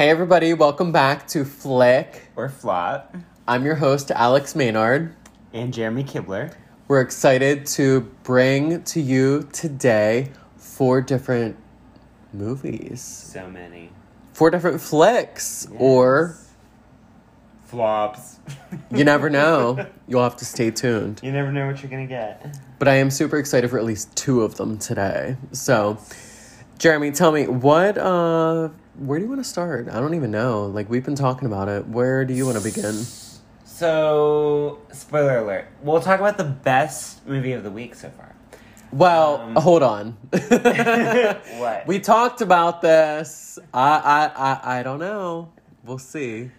Hey, everybody, welcome back to Flick. Or Flop. I'm your host, Alex Maynard. And Jeremy Kibler. We're excited to bring to you today four different movies, So many. four different flicks, or Flops. you never know. You'll have to stay tuned. You never know what you're gonna get. But I am super excited for at least two of them today. So, Jeremy, tell me what. uh Where do you want to start? I don't even know. Like we've been talking about it. Where do you want to begin? So, spoiler alert. We'll talk about the best movie of the week so far. Well, Um, hold on. What? We talked about this. I I I, I don't know. We'll see.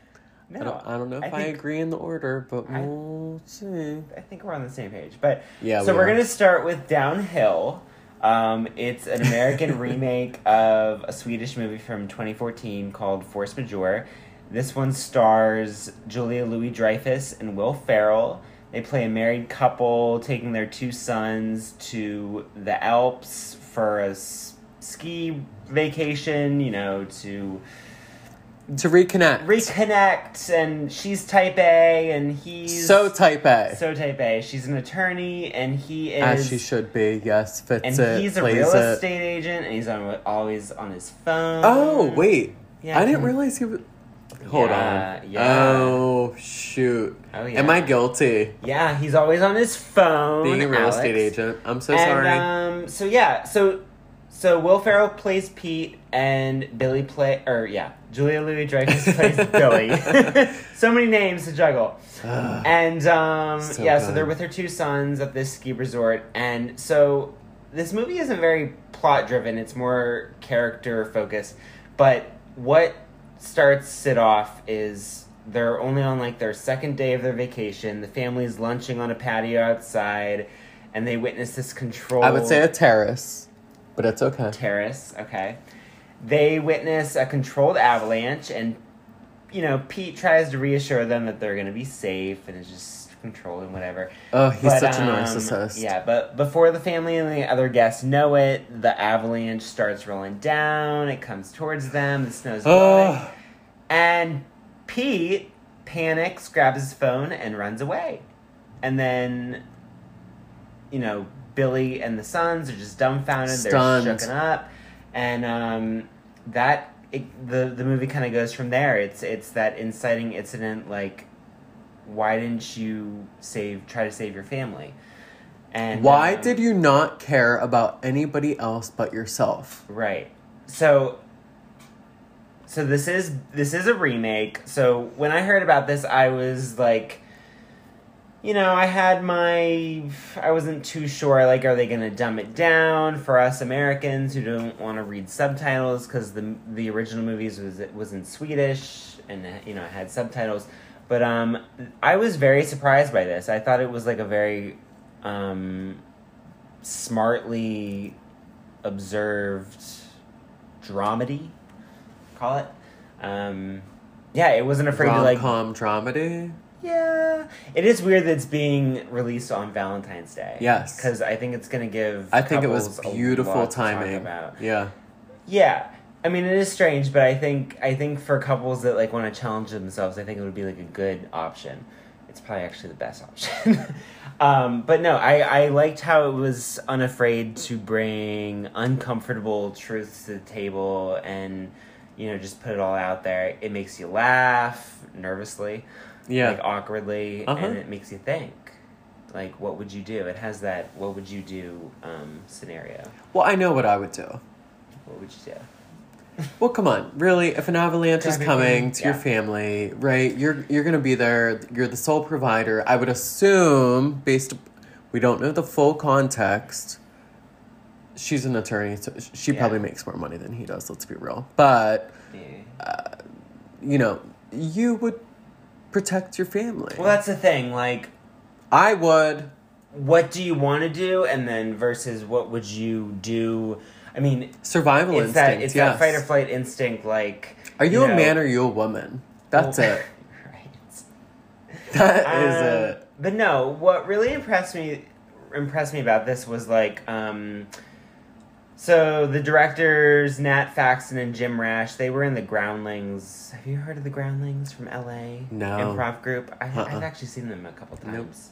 No, I don't, I don't know if I, think- agree in the order, but I- we'll see. I think we're on the same page. But Yeah, so we we're are. gonna start with Downhill. Um, it's an American remake of a Swedish movie from 2014 called Force Majeure. This one stars Julia Louis Dreyfus and Will Ferrell. They play a married couple taking their two sons to the Alps for a s- ski vacation. You know to To reconnect. reconnect, and she's Type A, and he's so type A. so type A. She's an attorney, and he is. as she should be. Yes, fits and it. he's a plays real it. estate agent, and he's on, always on his phone. Oh wait, Yeah, I didn't realize he was. Hold Yeah, on. yeah. Oh shoot. Oh, yeah. Am I guilty? Yeah, he's always on his phone. Being a real Alex. estate agent. I'm so and, sorry. Um, so yeah, so so Will Ferrell plays Pete, and Billy play or yeah, Julia Louis Dreyfus plays Billy. so many names to juggle. And um, So yeah, so they're with her two sons at this ski resort, and so this movie isn't very plot driven. It's more character focused. But what starts it off is they're only on like their second day of their vacation. The family's lunching on a patio outside, and they witness this control. I would say a terrace, but it's okay. terrace. Okay, they witness a controlled avalanche, and you know Pete tries to reassure them that they're going to be safe and it's just controlled and whatever. Oh, he's But, such a um, narcissist. Yeah, but before the family and the other guests know it, the avalanche starts rolling down. It comes towards them. The snow's blowing, Oh, and Pete panics, grabs his phone, and runs away. And then, you know, Billy and the sons are just dumbfounded. Stunned. They're shooken up, and um, that it, the the movie kind of goes from there. It's it's that inciting incident like, why didn't you save try to save your family? And why um, did you not care about anybody else but yourself? Right. So so this is this is a remake. So when I heard about this I was like you know, I had my I wasn't too sure like are they going to dumb it down for us Americans who don't want to read subtitles cuz the the original movies was was in Swedish and you know, it had subtitles. But um I was very surprised by this. I thought it was like a very um smartly observed dramedy, call it. Um, yeah, it wasn't afraid to Rom like. com dramedy. Yeah, it is weird that it's being released on Valentine's Day. Yes. because I think it's gonna give. I think it was beautiful lot to talk timing. About. Yeah. Yeah, I mean it is strange, but I think I think for couples that like want to challenge themselves, I think it would be like a good option. It's probably actually the best option. um, but no, I I liked how it was unafraid to bring uncomfortable truths to the table and you know just put it all out there. It makes you laugh nervously, Yeah. like awkwardly, Uh-huh. and it makes you think. Like, what would you do? It has that "what would you do" um, scenario. well, I know what I would do. What would you do? Well, come on, really? If an avalanche is coming to your family, right? You're you're gonna be there. You're the sole provider. I would assume, based, we don't know the full context. She's an attorney, so she Yeah. probably makes more money than he does. Let's be real. But Yeah. you know, you would protect your family. Well, that's the thing. Like, I would. what do you want to do, and then versus what would you do? I mean, Survival it's instinct. that it's yes. that fight or flight instinct. Like, Are you, a know- man or are you a woman? That's Well, it. right. That is Um, it. But no, what really impressed me impressed me about this was like um So the directors Nat Faxon and Jim Rash, they were in the Groundlings. Have you heard of the Groundlings from LA? No. Improv group. I, Uh-uh. I've actually seen them a couple Nope. times.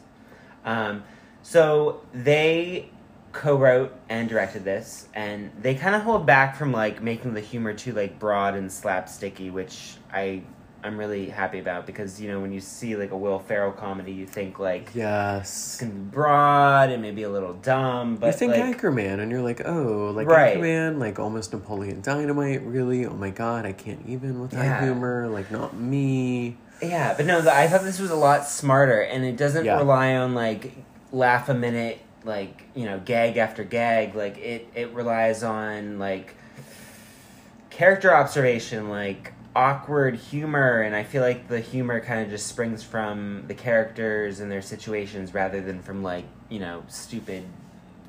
Um, so they co-wrote and directed this, and they kind of hold back from like making the humor too like broad and slapsticky, which I I'm really happy about because you know when you see like a Will Ferrell comedy, you think like yes, it's gonna be broad and maybe a little dumb, but you think like, Anchorman, and you're like, oh, like Right. Anchorman, like almost Napoleon Dynamite, really? Oh my god, I can't even with that Yeah. humor. Like, not me. Yeah, but no, I thought this was a lot smarter, and it doesn't Yeah. rely on like laugh a minute, like you know, gag after gag. Like it, it relies on like character observation, like awkward humor, and I feel like the humor kind of just springs from the characters and their situations rather than from like you know stupid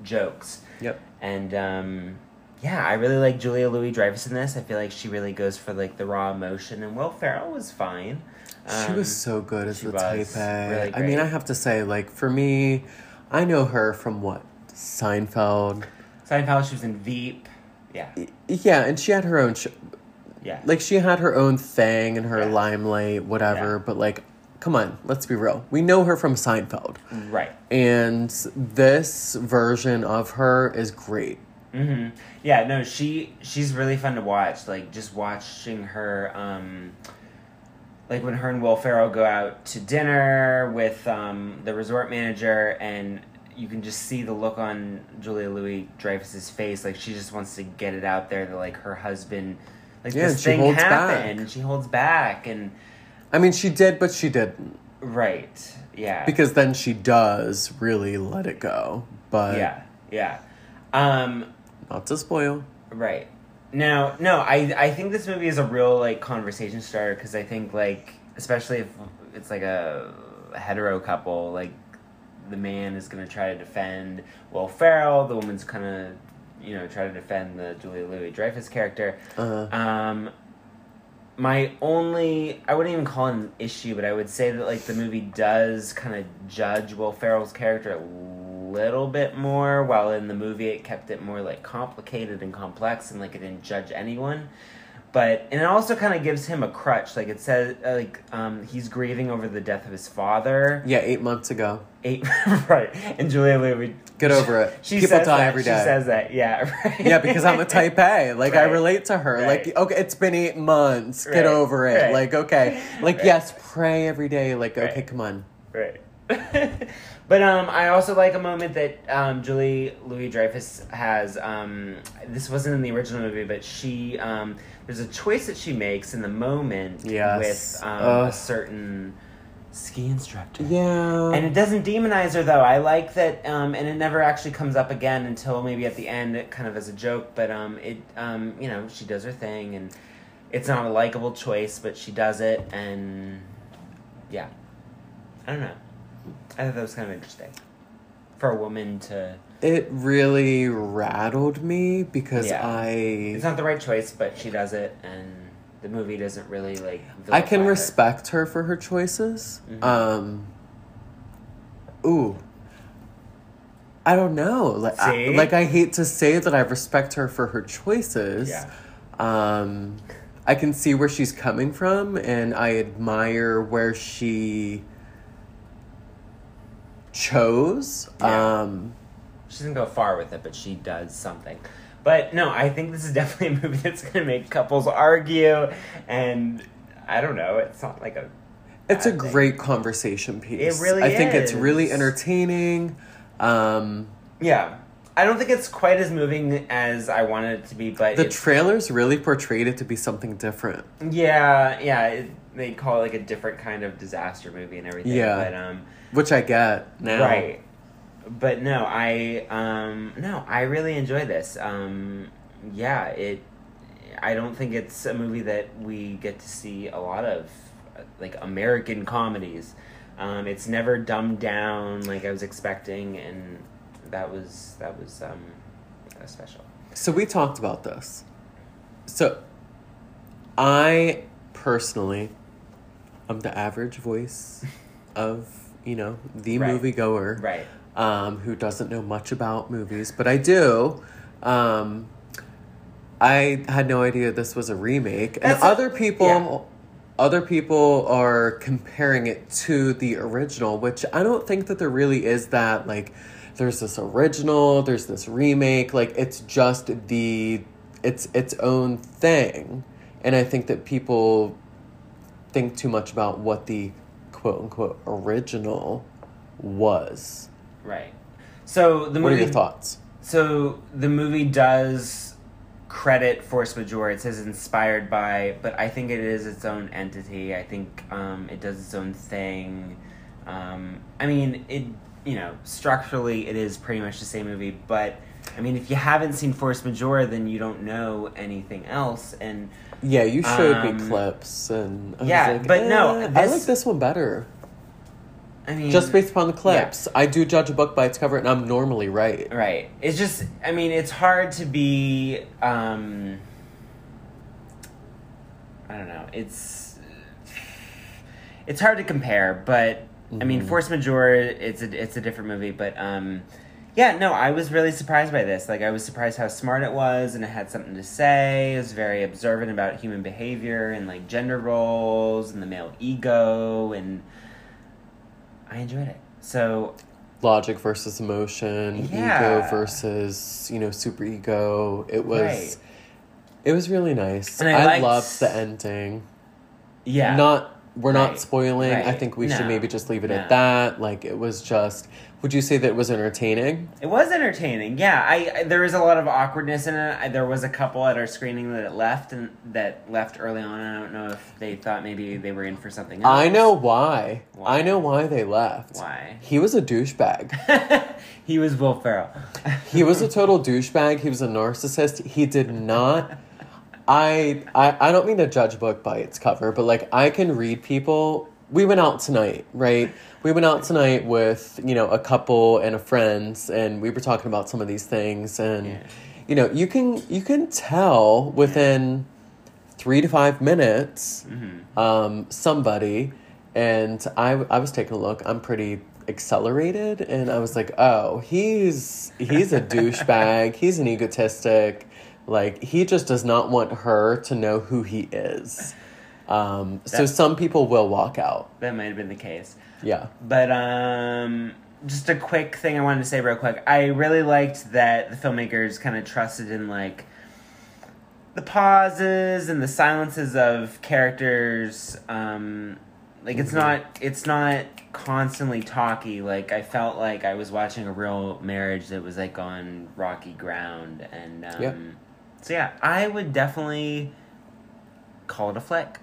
jokes. Yep. And um, yeah, I really like Julia Louis Dreyfus in this. I feel like she really goes for like the raw emotion, and Will Ferrell was fine. she Um, was so good as the type A. really I mean. I have to say, like, for me, I know her from what? Seinfeld. Seinfeld. She was in Veep. Yeah, Yeah, and she had her own, sh- yeah, like, she had her own thing and her Yeah. limelight, whatever, Yeah. but, like, come on, let's be real. We know her from Seinfeld. right. And this version of her is great. hmm Yeah, no, she she's really fun to watch. Like just watching her, um, like when her and Will Ferrell go out to dinner with um, the resort manager, and you can just see the look on Julia Louis Dreyfus's face. Like she just wants to get it out there that like her husband, like Yeah, this she thing holds happened, back. and she holds back, and I mean, she did, but she didn't. right, yeah, Because then she does really let it go. But yeah, yeah. Um, not to spoil. Right. Now, no, I I think this movie is a real like conversation starter because I think like especially if it's like a hetero couple, like the man is gonna try to defend Will Ferrell, the woman's gonna you know try to defend the Julia Louis Dreyfus character. Uh, Um, my only I wouldn't even call it an issue, but I would say that like the movie does kind of judge Will Ferrell's character a little bit more, while in the movie it kept it more like complicated and complex, and like it didn't judge anyone. But and it also kind of gives him a crutch. Like it says, uh, like um, he's grieving over the death of his father. yeah, eight months ago. Eight, right? And Julia Louis, Get over it. She People says die that, every She says that, yeah, right. yeah, because I'm a type A. Like I relate to her. Right. Like okay, it's been eight months. Get over it. Right. Like okay. Like Right. yes, pray every day. Like okay, Right. come on. Right. but um, I also like a moment that um, Julie Louis Dreyfus has. Um, this wasn't in the original movie, but she um, there's a choice that she makes in the moment Yes. with um, a certain ski instructor. Yeah. And it doesn't demonize her though. I like that, um, and it never actually comes up again until maybe at the end, kind of as a joke. But um, it, um, you know, she does her thing, and it's not a likable choice, but she does it, and yeah, I don't know. I thought that was kind of interesting for a woman to. it really rattled me because Yeah. I It's not the right choice, but she does it, and the movie doesn't really like. I can vilify her. respect her for her choices. Mhm. Um Ooh. I don't know. Like I, like I hate to say that I respect her for her choices. Yeah. Um I can see where she's coming from and I admire where she chose. Yeah. Um She doesn't go far with it, but she does something. But no, I think this is definitely a movie that's going to make couples argue, and I don't know. It's not like a. it's a thing. great conversation piece. It really I think it's really entertaining. Um Yeah, I don't think it's quite as moving as I wanted it to be, but the trailers really portrayed it to be something different. yeah, yeah, it, they call it like a different kind of disaster movie and everything. Yeah. but um, Which I get now. right. But no, I um no, I really enjoy this. Um, yeah, it. I don't think it's a movie that we get to see a lot of, like American comedies. Um, it's never dumbed down like I was expecting, and that was that was um, special. So we talked about this. So I personally am the average voice of, you know, the Right. moviegoer Right. um, who doesn't know much about movies, but I do. Um, I had no idea this was a remake, and That's a- other people, yeah. other people are comparing it to the original, which I don't think that there really is that. Like, there's this original, there's this remake. Like, it's just the, it's its own thing, and I think that people think too much about what the quote unquote original was. Right. So the What are movie. your thoughts? So the movie does credit force majeure. It says inspired by, but I think it is its own entity. I think um, it does its own thing. Um, I mean, it you know structurally it is pretty much the same movie, but I mean, if you haven't seen force majeure, then you don't know anything else. And Yeah, you showed me Um, clips, and I yeah, like, but no, eh, I this- like this one better. I mean, Just based upon the clips, I do judge a book by its cover, and I'm normally right. Right. It's just, I mean, it's hard to be. Um, I don't know. It's it's hard to compare, but I mean, Mhm. Force Majeure. It's a it's a different movie, but um, yeah, no, I was really surprised by this. Like, I was surprised how smart it was, and it had something to say. It was very observant about human behavior and like gender roles and the male ego, and I enjoyed it. So Logic versus emotion, Yeah. ego versus you know super ego. It was, Right. it was really nice. And I, I liked- loved the ending. yeah, Not we're not Right. spoiling. I think we should maybe just leave it No. at that. Like it was just. Would you say that it was entertaining? It was entertaining. Yeah, I, I there was a lot of awkwardness in it. I, there was a couple at our screening that it left and that left early on. I don't know if they thought maybe they were in for something else. I know why. Why? I know why they left. why. He was a douchebag. he was Will Ferrell. He was a total douchebag. He was a narcissist. He did not. I, I I don't mean to judge a book by its cover, but like I can read people. We went out tonight, right? We went out tonight with you know a couple and a friend, and we were talking about some of these things, and Yeah. you know you can you can tell within three to five minutes hmm um, somebody, and I I was taking a look. I'm pretty accelerated, and I was like, oh, he's he's a douchebag. He's an egotistic. Like he just does not want her to know who he is. Um, so some people will walk out. That might have been the case. Yeah. But um, just a quick thing I wanted to say real quick. I really liked that the filmmakers kind of trusted in like the pauses and the silences of characters. Um, like it's Mhm. not it's not constantly talky. Like I felt like I was watching a real marriage that was like on rocky ground. And um, Yeah. so yeah, I would definitely call it a flick.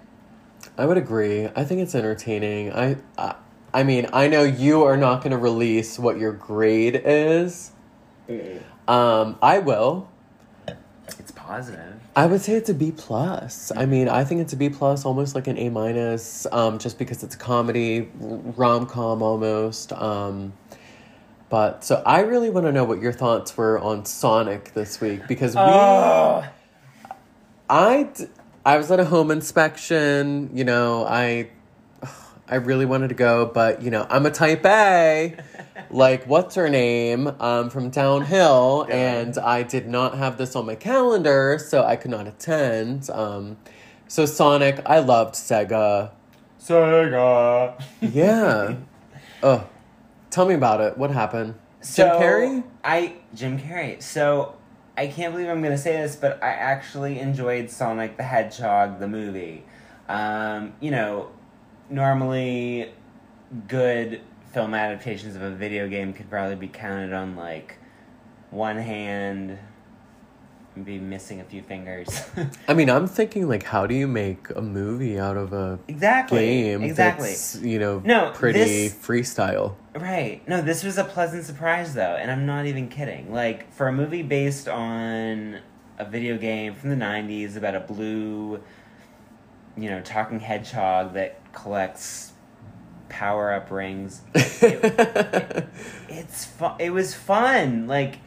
I would agree. I think it's entertaining. I, I, I mean, I know you are not going to release what your grade is. Um, I will. It's positive. I would say it's a B plus. I mean, I think it's a B plus, almost like an A minus, um, just because it's comedy, rom com almost. Um, but so I really want to know what your thoughts were on Sonic this week because we, Oh. I, d- I was at a home inspection. You know, I, I really wanted to go, but you know, I'm a Type A. like what's her name um, from downhill and i did not have this on my calendar so i could not attend um, so sonic i loved sega Sega. yeah oh tell me about it what happened jim carrey I Jim Carrey. So I can't believe I'm gonna say this, but I actually enjoyed Sonic the Hedgehog the movie. Um, you know, normally good film adaptations of a video game could probably be counted on like one hand and be missing a few fingers. i mean i'm thinking like how do you make a movie out of a exactly. game exactly. that's you know No, pretty this- freestyle Right. No, this was a pleasant surprise though, and I'm not even kidding. Like for a movie based on a video game from the 90s about a blue you know, talking hedgehog that collects power-up rings. It's fun. It was fun. Like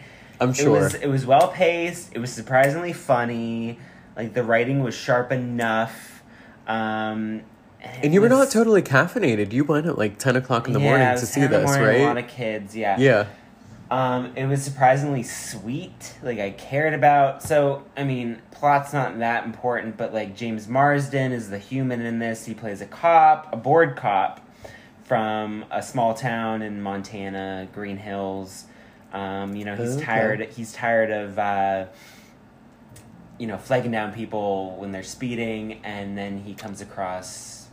i'm it sure was it was well paced. It was surprisingly funny. Like the writing was sharp enough. Um it and you were not totally caffeinated you went at like 10 o'clock in the Yeah, morning it to was see this morning, A lot of kids, yeah. yeah Um, it was surprisingly sweet. Like I cared about. So I mean, plot's not that important, but like James Marsden is the human in this. He plays a cop, a bored cop from a small town in Montana, Green Hills. Um, you know, he's Okay. tired. He's tired of. Uh, you know, flagging down people when they're speeding, and then he comes across,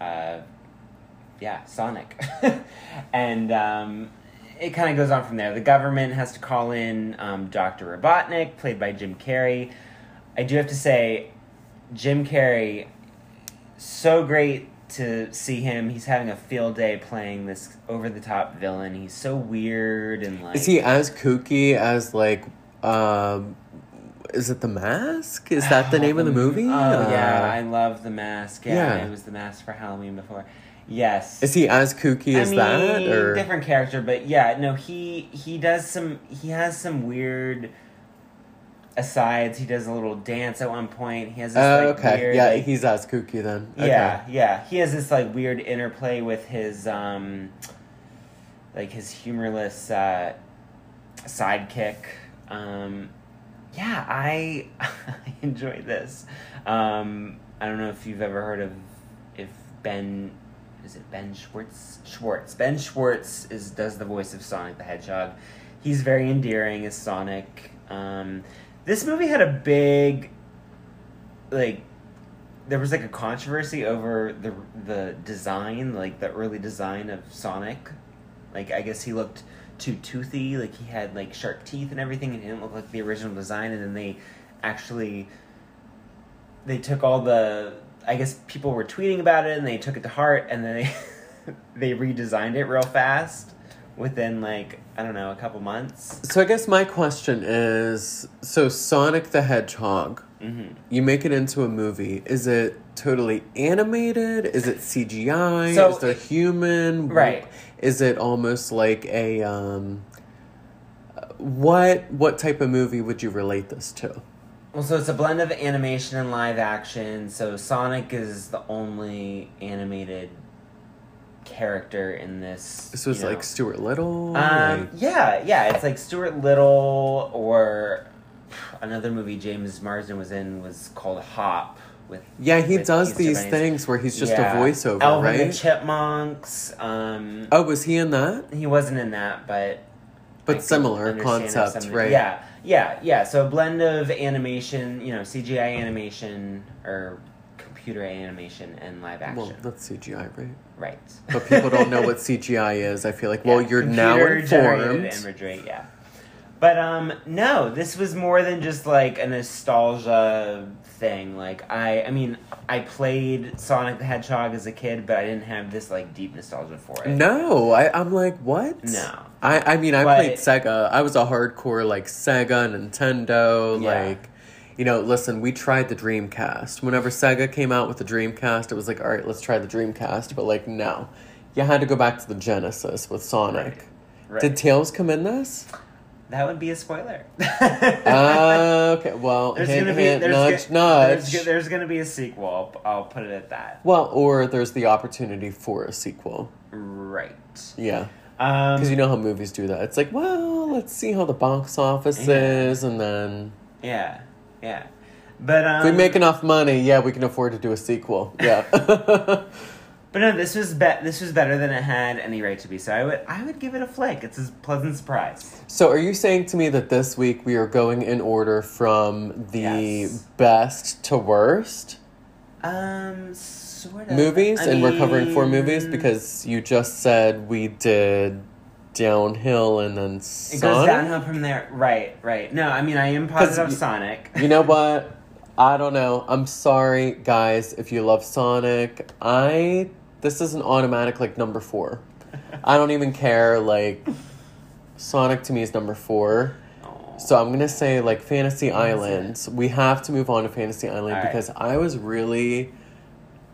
uh, yeah, Sonic, and um, it kind of goes on from there. The government has to call in um, Doctor Robotnik, played by Jim Carrey. I do have to say, Jim Carrey, so great to see him. He's having a field day playing this over the top villain. He's so weird and like. Is he as kooky as like um is it the mask? Is that the name of the movie? Oh Uh, yeah, I love the mask. Yeah, yeah. it was the mask for Halloween before. Yes. Is he as kooky as mean, that or different character, but yeah, no, he he does some he has some weird asides. He does a little dance at one point. He has this Oh, like okay. weird yeah, like, he's as kooky then. Okay. yeah, yeah. He has this like weird interplay with his um like his humorless uh sidekick. Um yeah, I I enjoyed this. Um I don't know if you've ever heard of if Ben is it Ben Schwartz Schwartz. Ben Schwartz is does the voice of Sonic the Hedgehog. He's very endearing as Sonic. Um this movie had a big like there was like a controversy over the the design, like the early design of Sonic. Like I guess he looked too toothy, like he had like sharp teeth and everything, and he didn't look like the original design. And then they actually they took all the I guess people were tweeting about it, and they took it to heart, and then they they redesigned it real fast within like I don't know a couple months. So I guess my question is so Sonic the Hedgehog, hmm you make it into a movie. Is it totally animated? Is it CGI? So- is there human? Right. Is it almost like a um what what type of movie would you relate this to? Well, so it's a blend of animation and live action. So Sonic is the only animated character in this. This was you know. like Stuart Little. Um, like- yeah, yeah, it's like Stuart Little or another movie James Marsden was in was called Hop with. yeah, he with does Easter these Bunnies. things where he's just Yeah. a voiceover, Alvin right? Chipmunks. Um, oh, was he in that? he wasn't in that, but. But I similar concept, right? Yeah, yeah, yeah. So a blend of animation, you know, CGI animation or computer animation and live action. Well, that's CGI, right? right. But people don't know what CGI is. I feel like, well, Yeah, you're now informed. Imagery, yeah. But um, no, this was more than just like a nostalgia thing. Like I, I mean, I played Sonic the Hedgehog as a kid, but I didn't have this like deep nostalgia for it. No, I, I'm like, what? No. I, I mean, I But- played Sega. I was a hardcore, like, Sega, Nintendo, Yeah. like, you know, listen, we tried the Dreamcast. Whenever Sega came out with the Dreamcast, it was like, all right, let's try the Dreamcast. But, like, no. You had to go back to the Genesis with Sonic. Right. Did Tails come in this? That would be a spoiler. Uh, okay, well, There's hint, gonna be hint, there's nudge, nudge. There's, there's gonna be a sequel. I'll, put it at that. well, or there's the opportunity for a sequel. Right. Yeah. Um, Because you know how movies do that. It's like, well, let's see how the box office Yeah. is, and then yeah, yeah. But um, if we make enough money, yeah, we can afford to do a sequel. Yeah. But no, this was be- this was better than it had any right to be. So I would I would give it a flick. It's a pleasant surprise. so, are you saying to me that this week we are going in order from the Yes. best to worst Um, sort of movies, I and we're covering four movies because you just said we did downhill and then it Sonic. goes downhill from there. Right, right. No, I mean I am positive Sonic. You know what? I don't know. I'm sorry, guys, if you love Sonic. I this is an automatic like number four. I don't even care. Like Sonic to me is number four. So I'm gonna say like Fantasy Island. We have to move on to Fantasy Island right. because I was really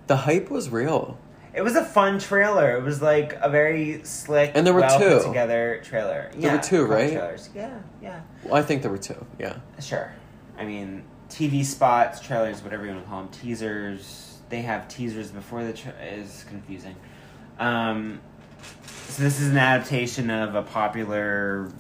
the hype was real. It was a fun trailer. It was like a very slick And there were well two. put together trailer. There were two, right? Trailers. Yeah, yeah. Well, I think there were two. Yeah. Sure. I mean, TV spots, trailers, whatever you want to call them, teasers. They have teasers before the tra- is confusing. Um, so this is an adaptation of a popular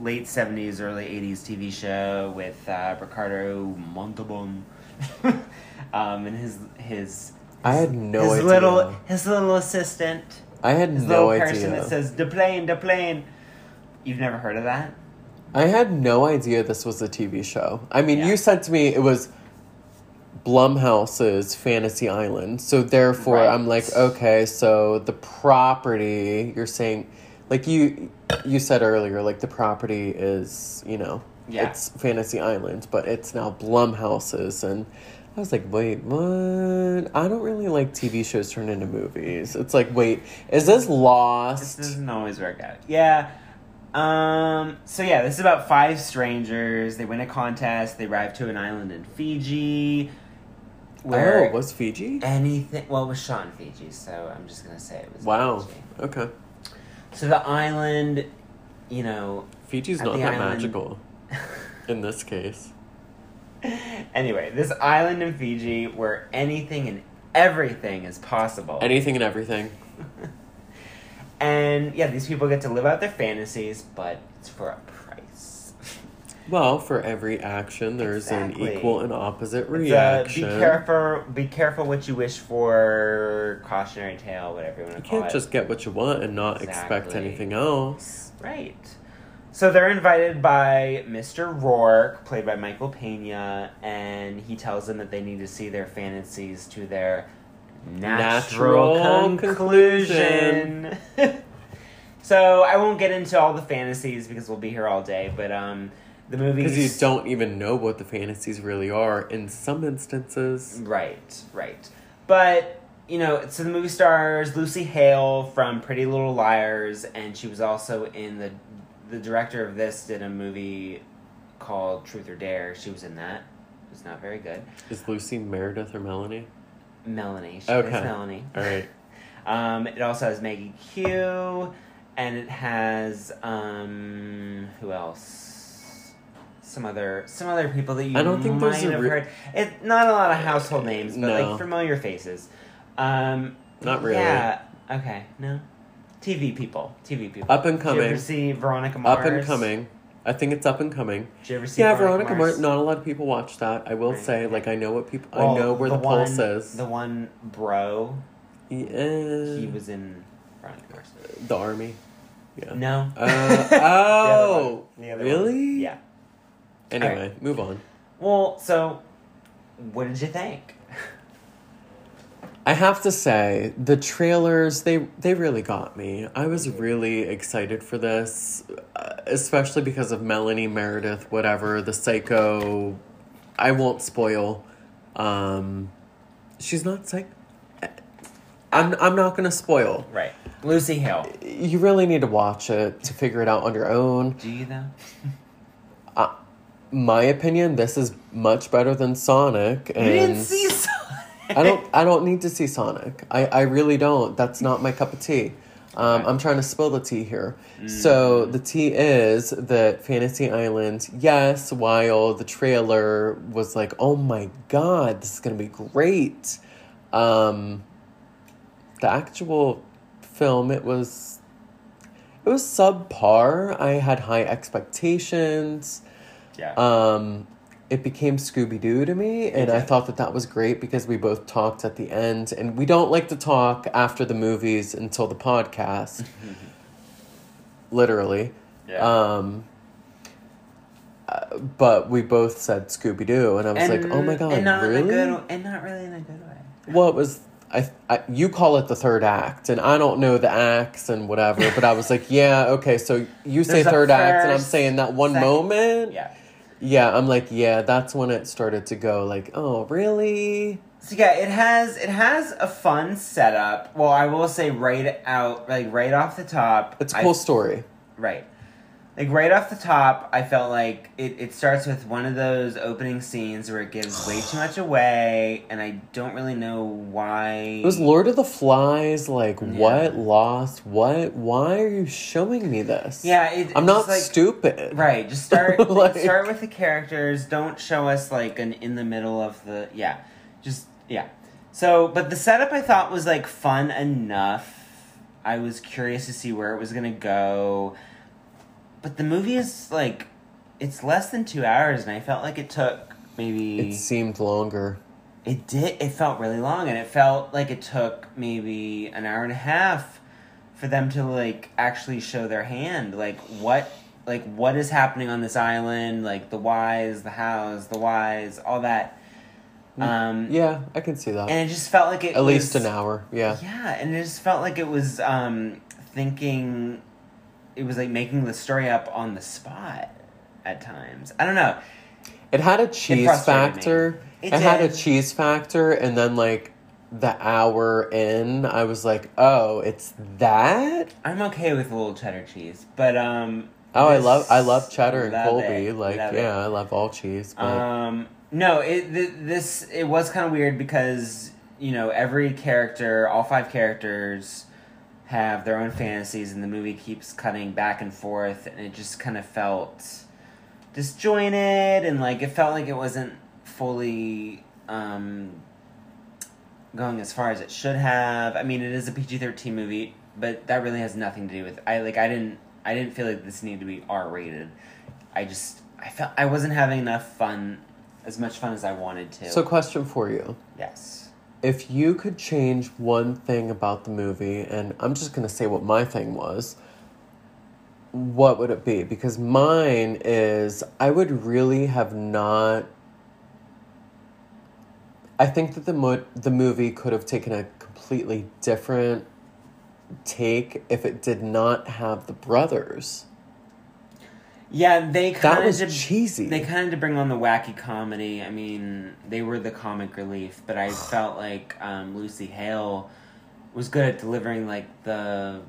late 70s, early 80s TV show with uh, Ricardo Montalban. um, and his his I had no his idea. little his little assistant, I had his no little person idea. that says "de plane, de plane." You've never heard of that? I had no idea this was a TV show. I mean, Yeah. you said to me it was Blumhouse's Fantasy Island. So therefore, Right. I'm like, okay, so the property you're saying, like you you said earlier, like the property is you know Yeah. it's Fantasy Island, but it's now Blumhouse's, and I was like, wait, what? I don't really like TV shows turned into movies. It's like, wait, is this Lost? This doesn't always work out. Yeah. Um. So yeah, this is about five strangers. They win a contest. They arrive to an island in Fiji. oh, was Fiji? anything? Well, it was shot in Fiji, so I'm just gonna say it was. Wow. Fiji. Okay. So the island, you know. Fiji's not that island- magical in this case. Anyway, this island in Fiji where anything and everything is possible. Anything and everything. and yeah, these people get to live out their fantasies, but it's for a price. Well, for every action, there's Exactly. an equal and opposite uh, reaction. be careful. Be careful what you wish for. Cautionary tale, whatever you want You to call can't just get what you want and not expect anything else. right. So they're invited by Mr. Rourke, played by Michael Pena, and he tells them that they need to see their fantasies to their natural, Natural conclusion. so I won't get into all the fantasies because we'll be here all day, but um, the movie Because you don't even know what the fantasies really are in some instances. Right, right. But, you know, so the movie stars Lucy Hale from Pretty Little Liars, and she was also in the. The director of this did a movie called Truth or Dare. She was in that. It's not very good. Is Lucy Meredith or Melanie? Melanie. She Okay. Melanie. All right. Um, it also has Maggie Q, and it has um, who else? Some other some other people that you I don't think might there's have re- heard. It not a lot of household names, but No. like familiar faces. Um, Not really. Yeah. Okay. No. TV people. TV people. Up and coming. Did you ever see Veronica Mars? Up and coming. I think it's up and coming. Did you ever see Yeah, Veronica, Mars? Mars. Not a lot of people watch that. I will Right, say, like, I know what people. Well, I know where the, one, pulse is. The one bro, yeah. he was in Veronica Mars. the army. Yeah. No. Uh, The oh. The really? one. Yeah. Anyway, move on. Well, so what did you think? I have to say, the trailers they they really got me. I was really excited for this, uh, especially because of Melanie Meredith, whatever the psycho. I won't spoil. Um, she's not psych. I'm I'm not gonna spoil. Right. Lucy Hale. You really need to watch it to figure it out on your own. Do you though? Uh, my opinion, this is much better than Sonic. And You didn't see Sonic. I don't. I don't need to see Sonic. I, I really don't. That's not my cup of tea. Um, I'm trying to spill the tea here. So the tea is that Fantasy Island. Yes, while the trailer was like, "Oh my god, this is gonna be great," um, the actual film it was it was subpar. I had high expectations Yeah. um, it became Scooby Doo to me, and I thought that that was great because we both talked at the end, and we don't like to talk after the movies until the podcast, literally. yeah. Um, uh, but we both said Scooby Doo, and I was like, "Oh my god, and not really?" In a good, and not really in a good way. Well, it was. I, I you call it the third act, and I don't know the acts and whatever, but I was like, yeah, okay. So you say There's third act, and I'm saying that one second- moment. Yeah. Yeah, I'm like, yeah, that's when it started to go like, oh, really? So yeah, it has it has a fun setup. Well, I will say right out like right off the top. It's a cool story. Right. Like right off the top, I felt like it, it starts with one of those opening scenes where it gives way too much away, and I don't really know why. It was Lord of the Flies, like, Yeah. what? Lost? What? Why are you showing me this? Yeah, it, I'm it's not like, stupid. Right, just start Like- start with the characters. Don't show us like an in the middle of the yeah, just yeah. So, but the setup I thought was like fun enough. I was curious to see where it was gonna go. But the movie is like, it's less than two hours, and I felt like it took maybe It seemed longer. it did. It felt really long, and it felt like it took maybe an hour and a half for them to like actually show their hand. Like what, like what is happening on this island? Like the whys, the hows, the whys, all that. Um, Yeah, I can see that. and it just felt like it. At least an hour. Yeah. Yeah, and it just felt like it was um, thinking. It was like making the story up on the spot at times. I don't know. It had a cheese me. factor. It It, had a cheese factor, and then like the hour in, I was like, "Oh, it's that." I'm okay with a little cheddar cheese, but um. Oh, I love I love cheddar and Colby. it, Like, love it. yeah, I love all cheese. But Um, no, it th- this it was kind of weird because you know every character, all five characters, have their own fantasies, and the movie keeps cutting back and forth, and it just kind of felt disjointed, and like it felt like it wasn't fully um, going as far as it should have. I mean, it is a PG thirteen movie, but that really has nothing to do with. I like I didn't I didn't feel like this needed to be R rated. I just I felt I wasn't having enough fun, as much fun as I wanted to. so, question for you: yes, If you could change one thing about the movie, and I'm just gonna say what my thing was, what would it be? Because mine is I would really have not. I think that the mo- the movie could have taken a completely different take if it did not have the brothers. Yeah, they kind of cheesy. They kind of to bring on the wacky comedy. I mean, they were the comic relief, but I felt like um, Lucy Hale was good at delivering like the,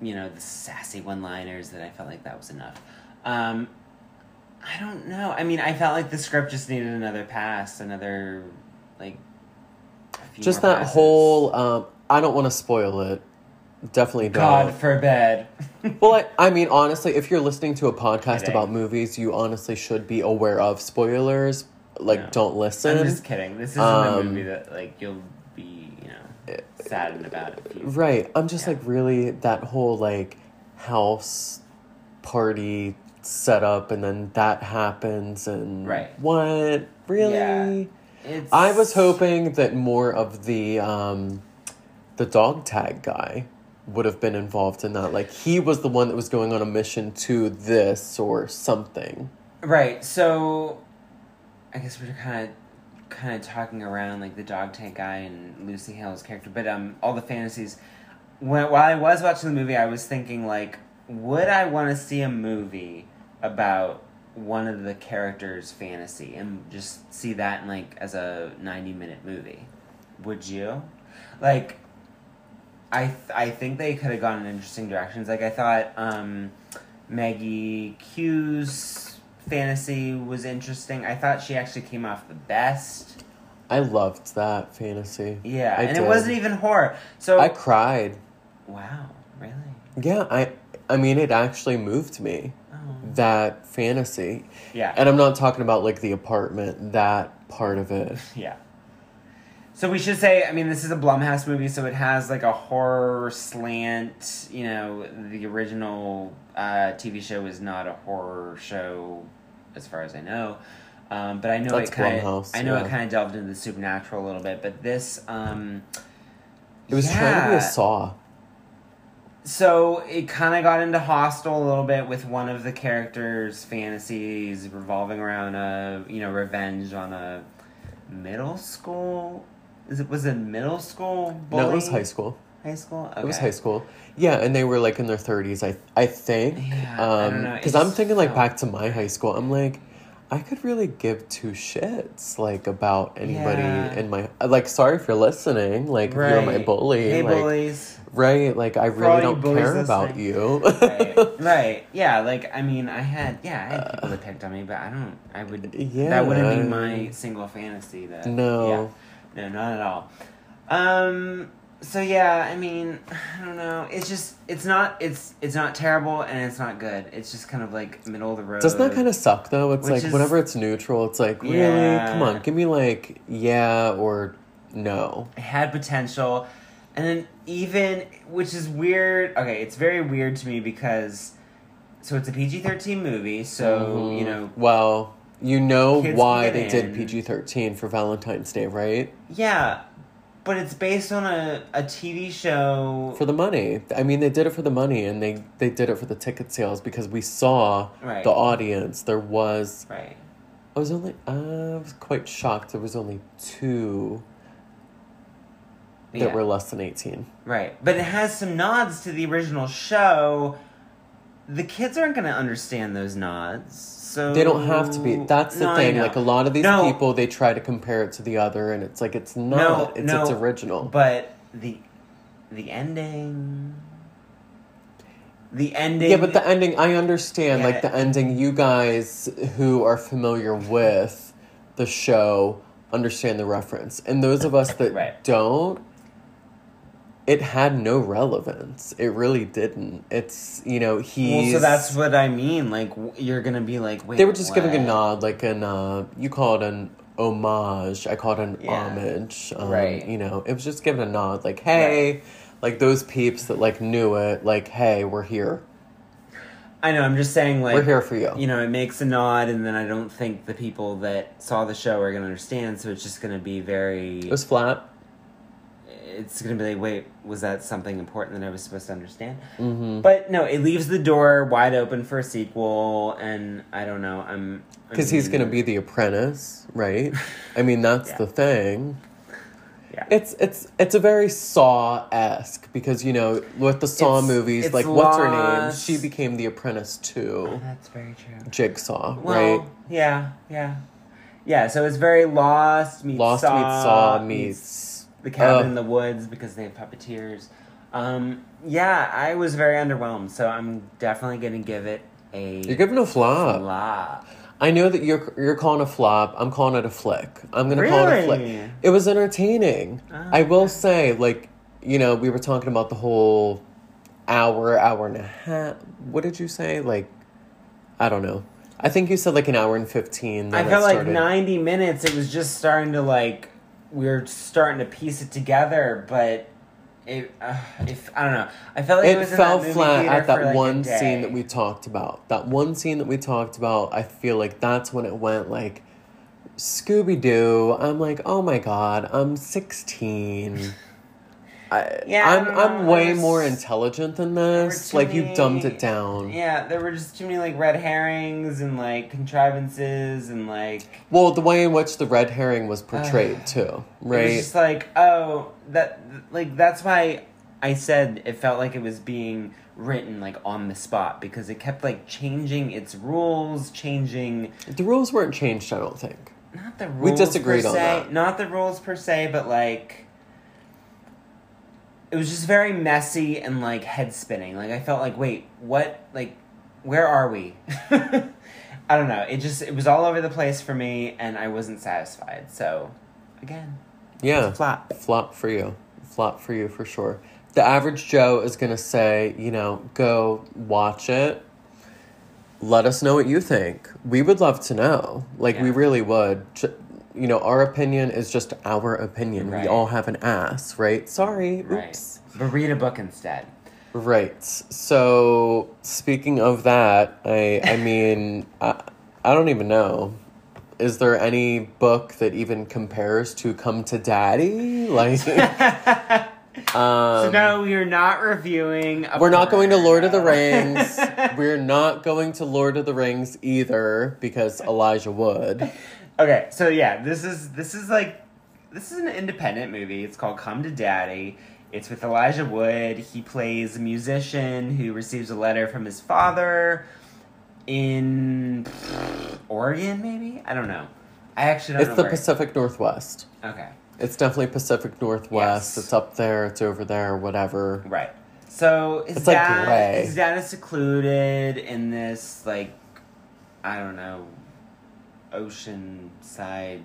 you know, the sassy one-liners. That I felt like that was enough. Um, I don't know. I mean, I felt like the script just needed another pass, another like. a few just that passes. whole. Um, I don't want to spoil it. Definitely don't. God forbid. Well, I, I mean, honestly, if you're listening to a podcast about movies, you honestly should be aware of spoilers. Like, No. don't listen. I'm just kidding. This isn't a Um, movie that like you'll be, you know, saddened about. If you, Right. I'm just Yeah. like, really, that whole, like, house party setup, and then that happens, and. Right. What? Really? Yeah. It's, I was hoping that more of the, um, the dog tag guy would have been involved in that. Like, he was the one that was going on a mission to this or something. Right. So, I guess we're kind of kind of talking around like the dog tank guy and Lucy Hale's character, but um, all the fantasies. When, while I was watching the movie, I was thinking like, would I want to see a movie about one of the characters' fantasy and just see that in like as a ninety minute movie? Would you? Like, I th- I think they could have gone in interesting directions. Like I thought, um, Maggie Q's fantasy was interesting. I thought she actually came off the best. I loved that fantasy. Yeah, I and did. it wasn't even horror. So I cried. wow, really? Yeah, I I mean it actually moved me. Oh. That fantasy. Yeah, And I'm not talking about like the apartment, that part of it. yeah. So we should say, I mean, this is a Blumhouse movie, so it has like a horror slant. You know, the original uh, TV show is not a horror show, as far as I know. Um, but I know That's it kind of, I know yeah. it kind of delved into the supernatural a little bit. But this, um, It was trying to be a saw. So it kind of got into Hostel a little bit with one of the characters' fantasies revolving around a you know revenge on a middle school. Is it was it middle school? No, it was high school. High school. Okay. It was high school. Yeah, and they were like in their 30s, I I think. Yeah, I don't um I'm thinking like felt- back to my high school. I'm like I could really give two shits like about anybody Yeah. in my like sorry if you're listening, like if you're my bully, Hey like bullies. right, like I really don't care about you. right, right, yeah. Like I mean, I had yeah, I had people that picked on me, but I don't. I would. Yeah. That wouldn't be my single fantasy. That No. yeah, no, not at all. Um. So yeah, I mean, I don't know. It's just it's not it's it's not terrible and it's not good. It's just kind of like middle of the road. Doesn't that kind of suck though? It's Which like is- whenever it's neutral, it's like really, Yeah. come on, give me like yeah or no. it had potential. And then even which is weird. Okay, it's very weird to me because so it's a PG thirteen movie. So you Mhm. know, Well, you know Kids why they did. PG thirteen for Valentine's Day, right? yeah, but it's based on a, a TV show. For the money. I mean, they did it for the money, and they they did it for the ticket sales because we saw Right. the audience. There was right. I was only I was quite shocked. There was only two that Yeah. were less than eighteen. Right. But it has some nods to the original show. The kids aren't going to understand those nods. So They don't have to be. That's the No, thing. Like a lot of these No. people, they try to compare it to the other, and it's like it's not. No, it's its original. But the the ending the ending yeah, but the ending, I understand. Yeah. Like the ending, you guys who are familiar with the show understand the reference, and those of us that Right. don't, it had no relevance. It really didn't. It's you know he. well, so that's what I mean. Like you're gonna be like, wait. they were just giving a nod, like an uh, you call it an homage. I call it an Yeah. homage. Um, Right. You know, it was just giving a nod, like hey, like those peeps that like knew it, like hey, we're here. I know. I'm just saying, like we're here for you. You know, it makes a nod, and then I don't think the people that saw the show are gonna understand. So it's just gonna be very. It was flat. It's gonna be like, wait, was that something important that I was supposed to understand? Mm-hmm. But no, it leaves the door wide open for a sequel, and I don't know. I'm Because he's gonna be the apprentice, right? I mean, that's Yeah. the thing. Yeah. It's it's it's a very Saw esque because you know with the Saw It's- movies, it's like what's her name? She became the apprentice Oh, too. that's very true. Jigsaw, Well, right? yeah, yeah, yeah. So it's very Lost meets Lost Saw, meets Saw meets. The cabin in the woods because they have puppeteers. Um, yeah, I was very underwhelmed, so I'm definitely gonna give it a You're giving a flop. flop. I know that you're you're calling a flop. I'm calling it a flick. I'm gonna call it a flick. It was entertaining. Ah, I will say, like, you know, we were talking about the whole hour, hour and a half. What did you say? Like, I don't know. I think you said like an hour and fifteen. I felt like 90 minutes. It was just starting to like were starting to piece it together, but it uh, if I don't know. I felt like it, It fell flat at that like, one scene that we talked about. That one scene that we talked about. I feel like that's when it went like Scooby Doo. I'm like, oh my god, I'm sixteen. I, Yeah, I I'm I'm way there's- more intelligent than this. too Like you dumbed it down. Yeah, there were just too many like red herrings and like contrivances and like Well, the way in which the red herring was portrayed too, it was right? just like oh that like that's why I said it felt like it was being written like on the spot because it kept like changing its rules, changing the rules weren't changed. I don't think. not the rules. We disagreed per on that. Not the rules per se, but like it was just very messy and like head spinning. Like I felt like, wait, what? Like, where are we? I don't know. It just it was all over the place for me, and I wasn't satisfied. So, again, Yeah. flop. Flop for you. Flop for you for sure. The average Joe is going to say, you know, go watch it. Let us know what you think. We would love to know. Like, we really would. You know, our opinion is just our opinion. Right. We all have an ass, right? Sorry. Right. Oops. But read a book instead. Right. So, speaking of that, I I mean, I, I don't even know. Is there any book that even compares to Come to Daddy? Like um so no, we are not reviewing. We're not going to Lord of the. Rings. We're not going to Lord of the Rings either because Elijah would. Okay, so yeah, this is this is like this is an independent movie. It's called Come to Daddy. It's with Elijah Wood. He plays a musician who receives a letter from his father in Oregon, maybe? I don't know. I actually don't know. It's the Pacific Northwest. Okay. It's definitely Pacific Northwest. Yes. It's up there, it's over there, whatever. Right. So his It's like dad, gray. his dad is secluded in this like, I don't know, oceanside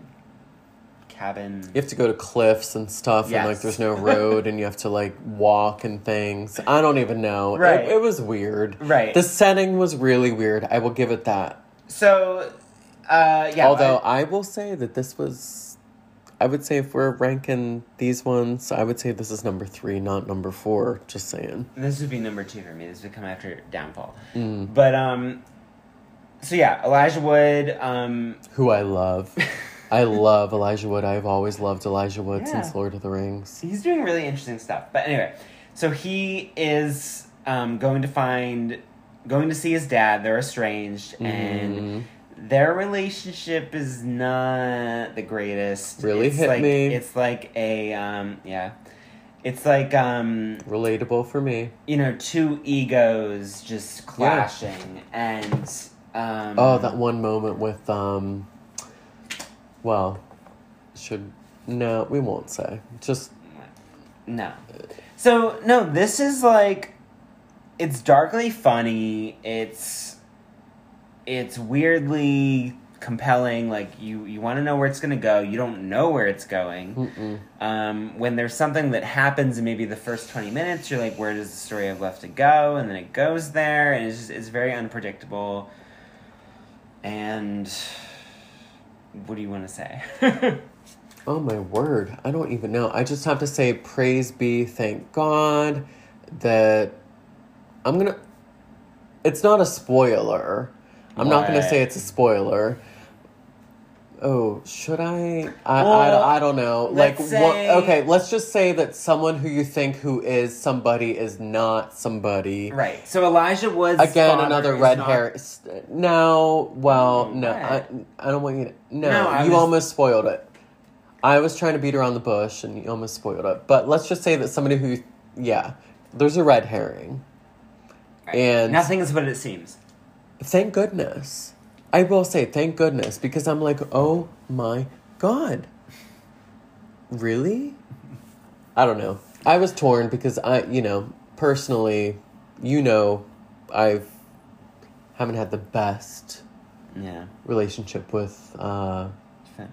cabin. You have to go to cliffs and stuff, and like there's no road, and you have to like walk and things. I don't even know. It- Right. It, was weird. Right. The setting was really weird. I will give it that. So, uh, yeah. Although I- I will say that this was I would say if we're ranking these ones, I would say this is number three, not number four. Just saying. This would be number two for me. This would come after Downfall. Mm. But um, so yeah, Elijah Wood. Um, Who I love. I love Elijah Wood. I've always loved Elijah Wood Yeah. since Lord of the Rings. he's doing really interesting stuff. But anyway, so he is um, going to find, going to see his dad. They're estranged, and Mhm. their relationship is not the greatest. Really it's hit like, me. It's like a um, yeah, it's like um, relatable for me. you know, two egos just clashing, and um, Oh, that one moment with um. Well, should no, we won't say. Just No. So no, this is like it's darkly funny. It's it's weirdly compelling. Like you you want to know where it's going to go. You don't know where it's going. Um, when there's something that happens in maybe the first 20 minutes, you're like, where does the story have left to go? And then it goes there, and it's just, it's very unpredictable. And what do you want to say? Oh my word! I don't even know. I just have to say, praise be, thank God that I'm gonna. It's not a spoiler. I'm not gonna say it's a spoiler. Oh, should I? I, Well, I, I don't know. Like, let's what, okay, let's just say that someone who you think who is somebody is not somebody. right. So Elijah Wood's Again, another red not- hair. No, well, no. I, I don't want you to. No, No, you was- almost spoiled it. I was trying to beat around the bush, and you almost spoiled it. But let's just say that somebody who, yeah, there's a red herring. Right. And- nothing is what it seems. Thank goodness. I will say thank goodness because I'm like, oh my god. Really? I don't know. I was torn because I, you know, personally, you know, I've haven't had the best Yeah. relationship with uh Fun.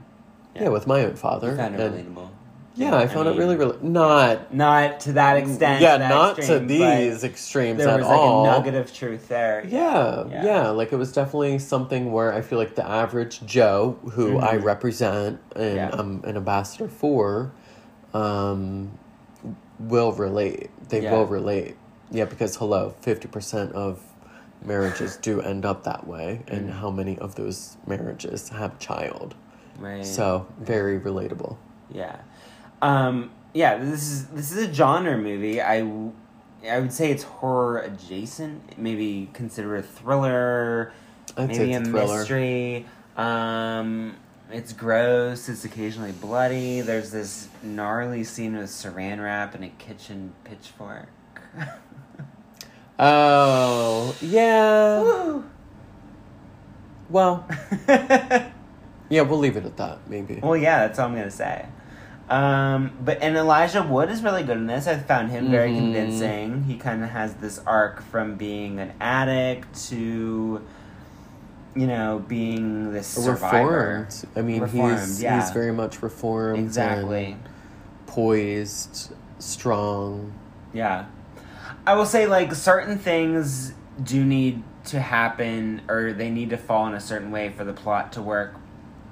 yeah, with my own father. You found it And- relatable. Yeah, I found it mean, really really not Not to that extent. yeah, that not extreme, to these extremes There at was like all. a nugget of truth there. Yeah, Yeah. yeah, Like it was definitely something where I feel like the average Joe, who I Mhm. represent and Yeah. I'm an ambassador for, um, will relate. They Yeah. will relate. Yeah, because hello, fifty percent of marriages do end up that way, and Mhm. how many of those marriages have child? Right. So very relatable. Yeah. Um, yeah, this is this is a genre movie. I I would say it's horror adjacent. Maybe consider a thriller. I'd maybe a a mystery. Um, it's gross. It's occasionally bloody. There's this gnarly scene with saran wrap and a kitchen pitchfork. Oh yeah. Well, yeah, we'll leave it at that. Maybe. well, yeah, that's all I'm gonna say. Um, but and Elijah Wood is really good in this. I found him very Mhm. convincing. He kind of has this arc from being an addict to, you know, being this survivor. reformed. I mean, Reformed, he's yeah. he's very much reformed. Exactly. and poised, strong. Yeah. I will say, like, certain things do need to happen or they need to fall in a certain way for the plot to work,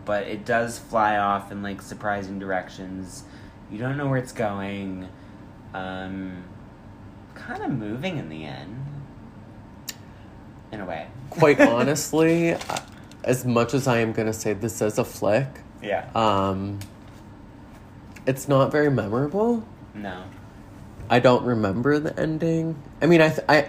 but it does fly off in, like, surprising directions. You don't know where it's going. Um, kind of moving in the end. In a way. Quite honestly, as much as I am gonna say this is a flick, Yeah. um, it's not very memorable. No. I don't remember the ending. I mean, I th- I.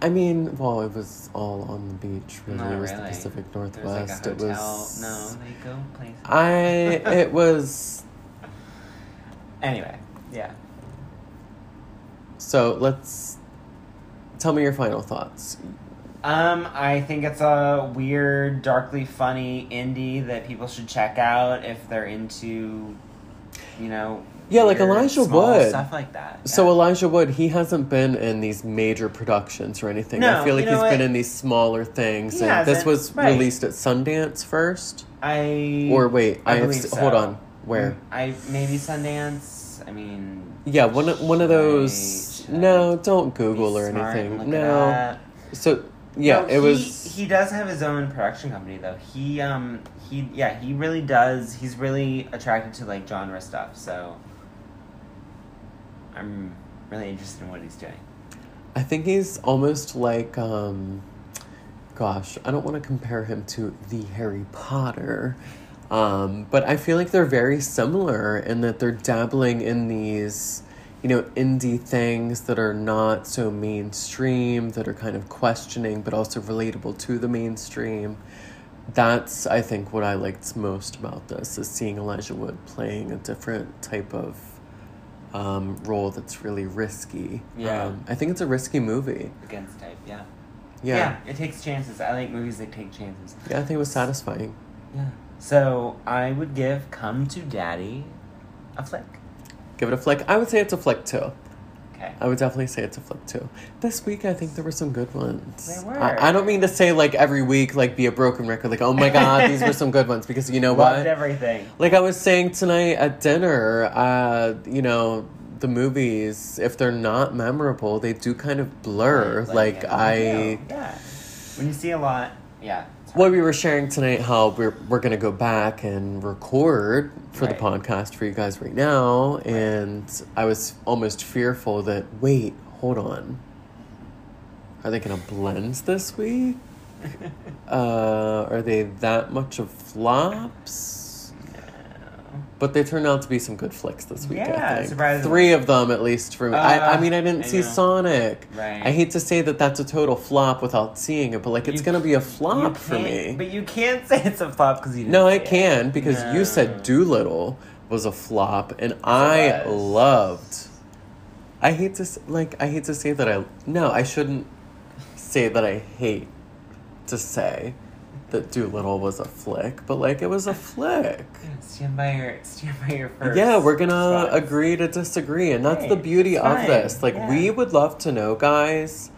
The. I mean, well, it was all on the beach. Really, Not it was the really. Pacific There's like a Northwest. hotel. it was No, they go places. I. It was. Anyway, yeah. So let's. Tell me your final thoughts. Um, I think it's a weird, darkly funny indie that people should check out if they're into, you know, Yeah, like weird, Elijah small Wood. stuff like that. So yeah. Elijah Wood, he hasn't been in these major productions or anything. I feel like you know he's what? been in these smaller things. He and this was right. released at Sundance first, I or wait, I, I have so. hold on. Where? I maybe Sundance. I mean, Yeah, one of- one of those. I No, don't Google or anything. No. So yeah, No, it he- was. He does have his own production company, though. He um he yeah he really does. He's really attracted to like genre stuff. So I'm really interested in what he's doing. I think he's almost like, um, gosh, I don't want to compare him to the Harry Potter, um, but I feel like they're very similar in that they're dabbling in these, you know, indie things that are not so mainstream, that are kind of questioning, but also relatable to the mainstream. That's, I think, what I liked most about this is seeing Elijah Wood playing a different type of um, role that's really risky. Yeah. Um, I think it's a risky movie. Against type, yeah. Yeah. it takes chances. I like movies that take chances. Yeah, I think it was satisfying. Yeah. So I would give "Come to Daddy" a flick. Give it a flick. I would say it's a flick too. Okay. I would definitely say it's a flip too. This week, I think there were some good ones. There were. I, I don't mean to say like every week, like be a broken record, like oh my god, these were some good ones because you know Loved what? everything. Like I was saying tonight at dinner, uh, you know, the movies, if they're not memorable, they do kind of blur. Like, yeah, I. yeah. When you see a lot, yeah. Well, we were sharing tonight how we're we're gonna go back and record for Right. the podcast for you guys right now, and I was almost fearful that wait, hold on, are they gonna blend this week? Uh, are they that much of flops? But they turned out to be some good flicks this week. Yeah, I think three of them at least for me. I, I Uh, mean, I didn't I see know. Sonic. Right. I hate to say that that's a total flop without seeing it, but like it's You- gonna be a flop for me. But you can't say it's a flop because you didn't No, I it. can because No. you said Dolittle was a flop, and I was. loved. I hate to like. I hate to say that I no. I shouldn't say that I hate to say that Dolittle was a flick, but like it was a flick. Stand by your stand by your first. Yeah, we're gonna agree to disagree, and that's Hey, the beauty of this. Like, Yeah. we would love to know, guys,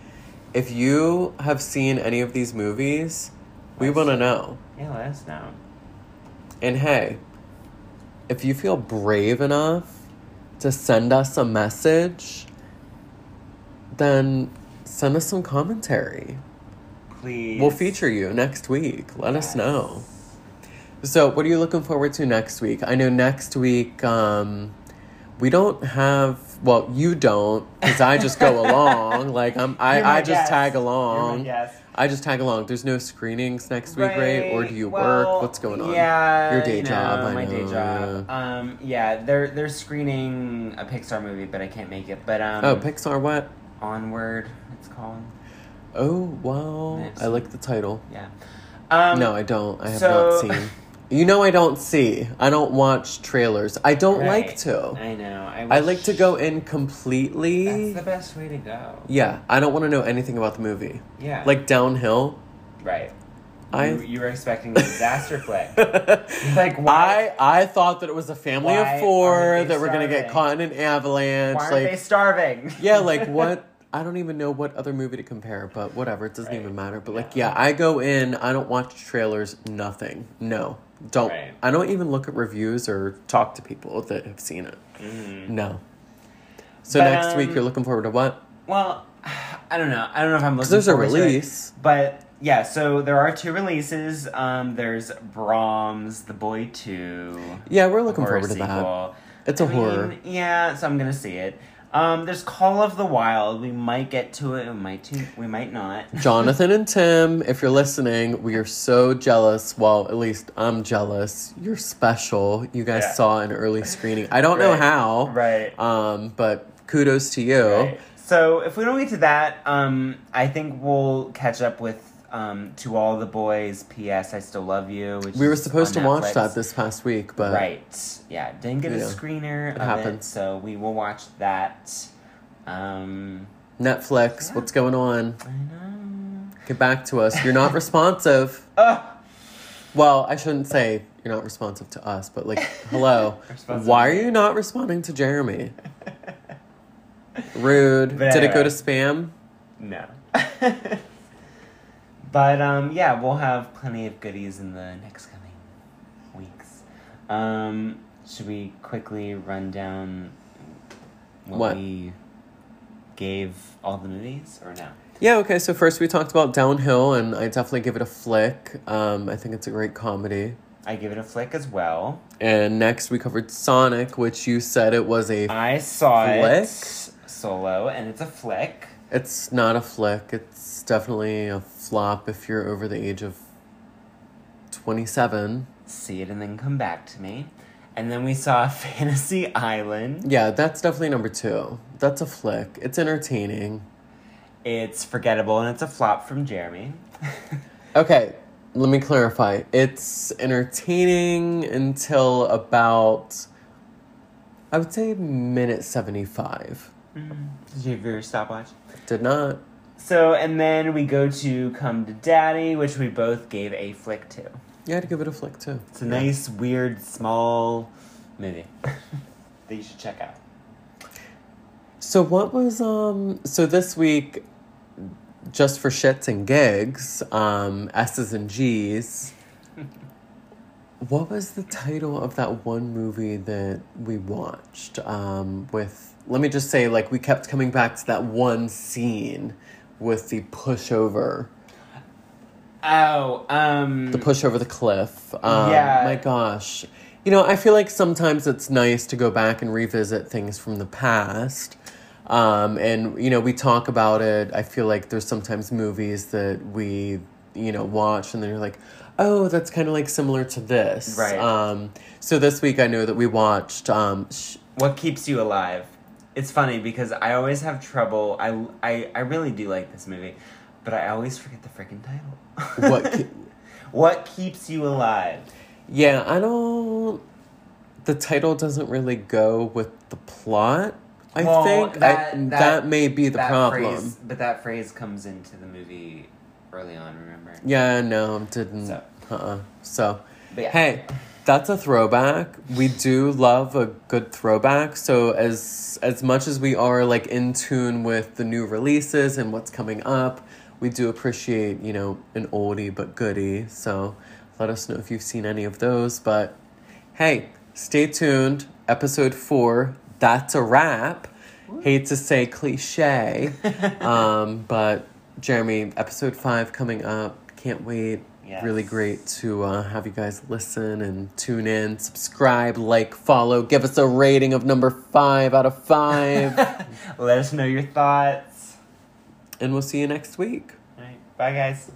if you have seen any of these movies. We Let's- want to know. Yeah, let us know. And hey, if you feel brave enough to send us a message, then send us some commentary. Please. We'll feature you next week. Let us know. So, what are you looking forward to next week? I know next week um, we don't have. Well, you don't, because I just go along. Like I'm, I, I just guest. tag along. guest. I just tag along. There's no screenings next week, right? Or do you work? What's going on? Yeah, Your day you know, job, I my day job. Um, yeah, they're they're screening a Pixar movie, but I can't make it. But um, Oh, Pixar what? Onward, it's called. Oh, wow. I like the title. Yeah. Um, no, I don't. I have so- not seen. You know, I don't see. I don't watch trailers. I don't right. like to. I know. I, I like to go in completely. That's the best way to go. yeah, I don't want to know anything about the movie. Yeah. Like Downhill. right. I- you, you were expecting a disaster flick. Like why? I I thought that it was a family Why of four that were gonna get caught in an avalanche. Why aren't like they starving? yeah, like what? I don't even know what other movie to compare, but whatever. It doesn't Right. even matter. But like, yeah, I go in. I don't watch trailers. Nothing. No, don't. Right. I don't even look at reviews or talk to people that have seen it. Mhm. No. So But, next week um, you're looking forward to what? Well, I don't know. I don't know if I'm looking. there's a forward to it. release. But yeah, so there are two releases. Um, there's Brahms, The Boy Two. Yeah, we're looking forward to that. It's a I mean, horror. Yeah, so I'm gonna see it. Um, there's Call of the Wild. We might get to it. We might. To, we might not. Jonathan and Tim, if you're listening, we are so jealous. Well, at least I'm jealous. You're special. You guys Yeah. saw an early screening. I don't know how. Right. Um, but kudos to you. Right. So if we don't get to that, um, I think we'll catch up with um, to all the boys. P.S. I still love you. Which We were supposed to watch Netflix. that this past week, but right. Yeah, didn't get a know, screener. it. It, so we will watch that. Um, Netflix, Yeah. what's going on? I know. Get back to us. You're not responsive. Ugh. Well, I shouldn't say you're not responsive to us, but like, hello. Why are you not responding to Jeremy? Rude. But Did it go to spam? No. But um, yeah, we'll have plenty of goodies in the next coming weeks. Um, should we quickly run down what, What? we gave all the movies or no? Yeah, okay, so first we talked about Downhill, and I definitely give it a flick. Um, I think it's a great comedy. I give it a flick as well. And next we covered Sonic, which you said it was a. I saw Flick? it solo, and it's a flick. It's not a flick. It's definitely a flop if you're over the age of 27. See it and then come back to me. And then we saw Fantasy Island. Yeah, that's definitely number two. That's a flick. It's entertaining. It's forgettable and it's a flop from Jeremy. Okay, let me clarify. It's entertaining until about, I would say, minute 75. Mm-hmm. Did you have your stopwatch? Did not. So, and then we go to Come to Daddy, which we both gave a flick to. Had to give it a flick too. It's a nice, weird, small movie that you should check out. So what was um so this week just for shits and gigs, um S's and G's. what was the title of that one movie that we watched? Um with let me just say like we kept coming back to that one scene with the pushover. Oh, um. The push over the cliff. Um, Yeah. My gosh. You know, I feel like sometimes it's nice to go back and revisit things from the past. Um, and, you know, we talk about it. I feel like there's sometimes movies that we, you know, watch and then you're like, oh, that's kind of like similar to this. Right. Um, so this week I know that we watched. Um, sh- What keeps you alive? It's funny because I always have trouble. I, I, I really do like this movie, but I always forget the freaking title. what? ke- what keeps you alive? yeah, I don't. The title doesn't really go with the plot. I Well, think I, that- that, that- may be the problem. Phrase, but that phrase comes into the movie early on. Remember? Yeah, no, didn't. So. Uh-uh. So, But yeah. hey, that's a throwback. We do love a good throwback. So as as much as we are like in tune with the new releases and what's coming up, we do appreciate you know an oldie but goodie. So let us know if you've seen any of those. But hey, stay tuned. Episode four. That's a wrap. Hate to say cliche, um, but Jeremy, episode five coming up. Can't wait. Yes. Really great to uh, have you guys listen and tune in, subscribe, like, follow, give us a rating of number five out of five, Let us know your thoughts. and we'll see you next week. All right. Bye, guys.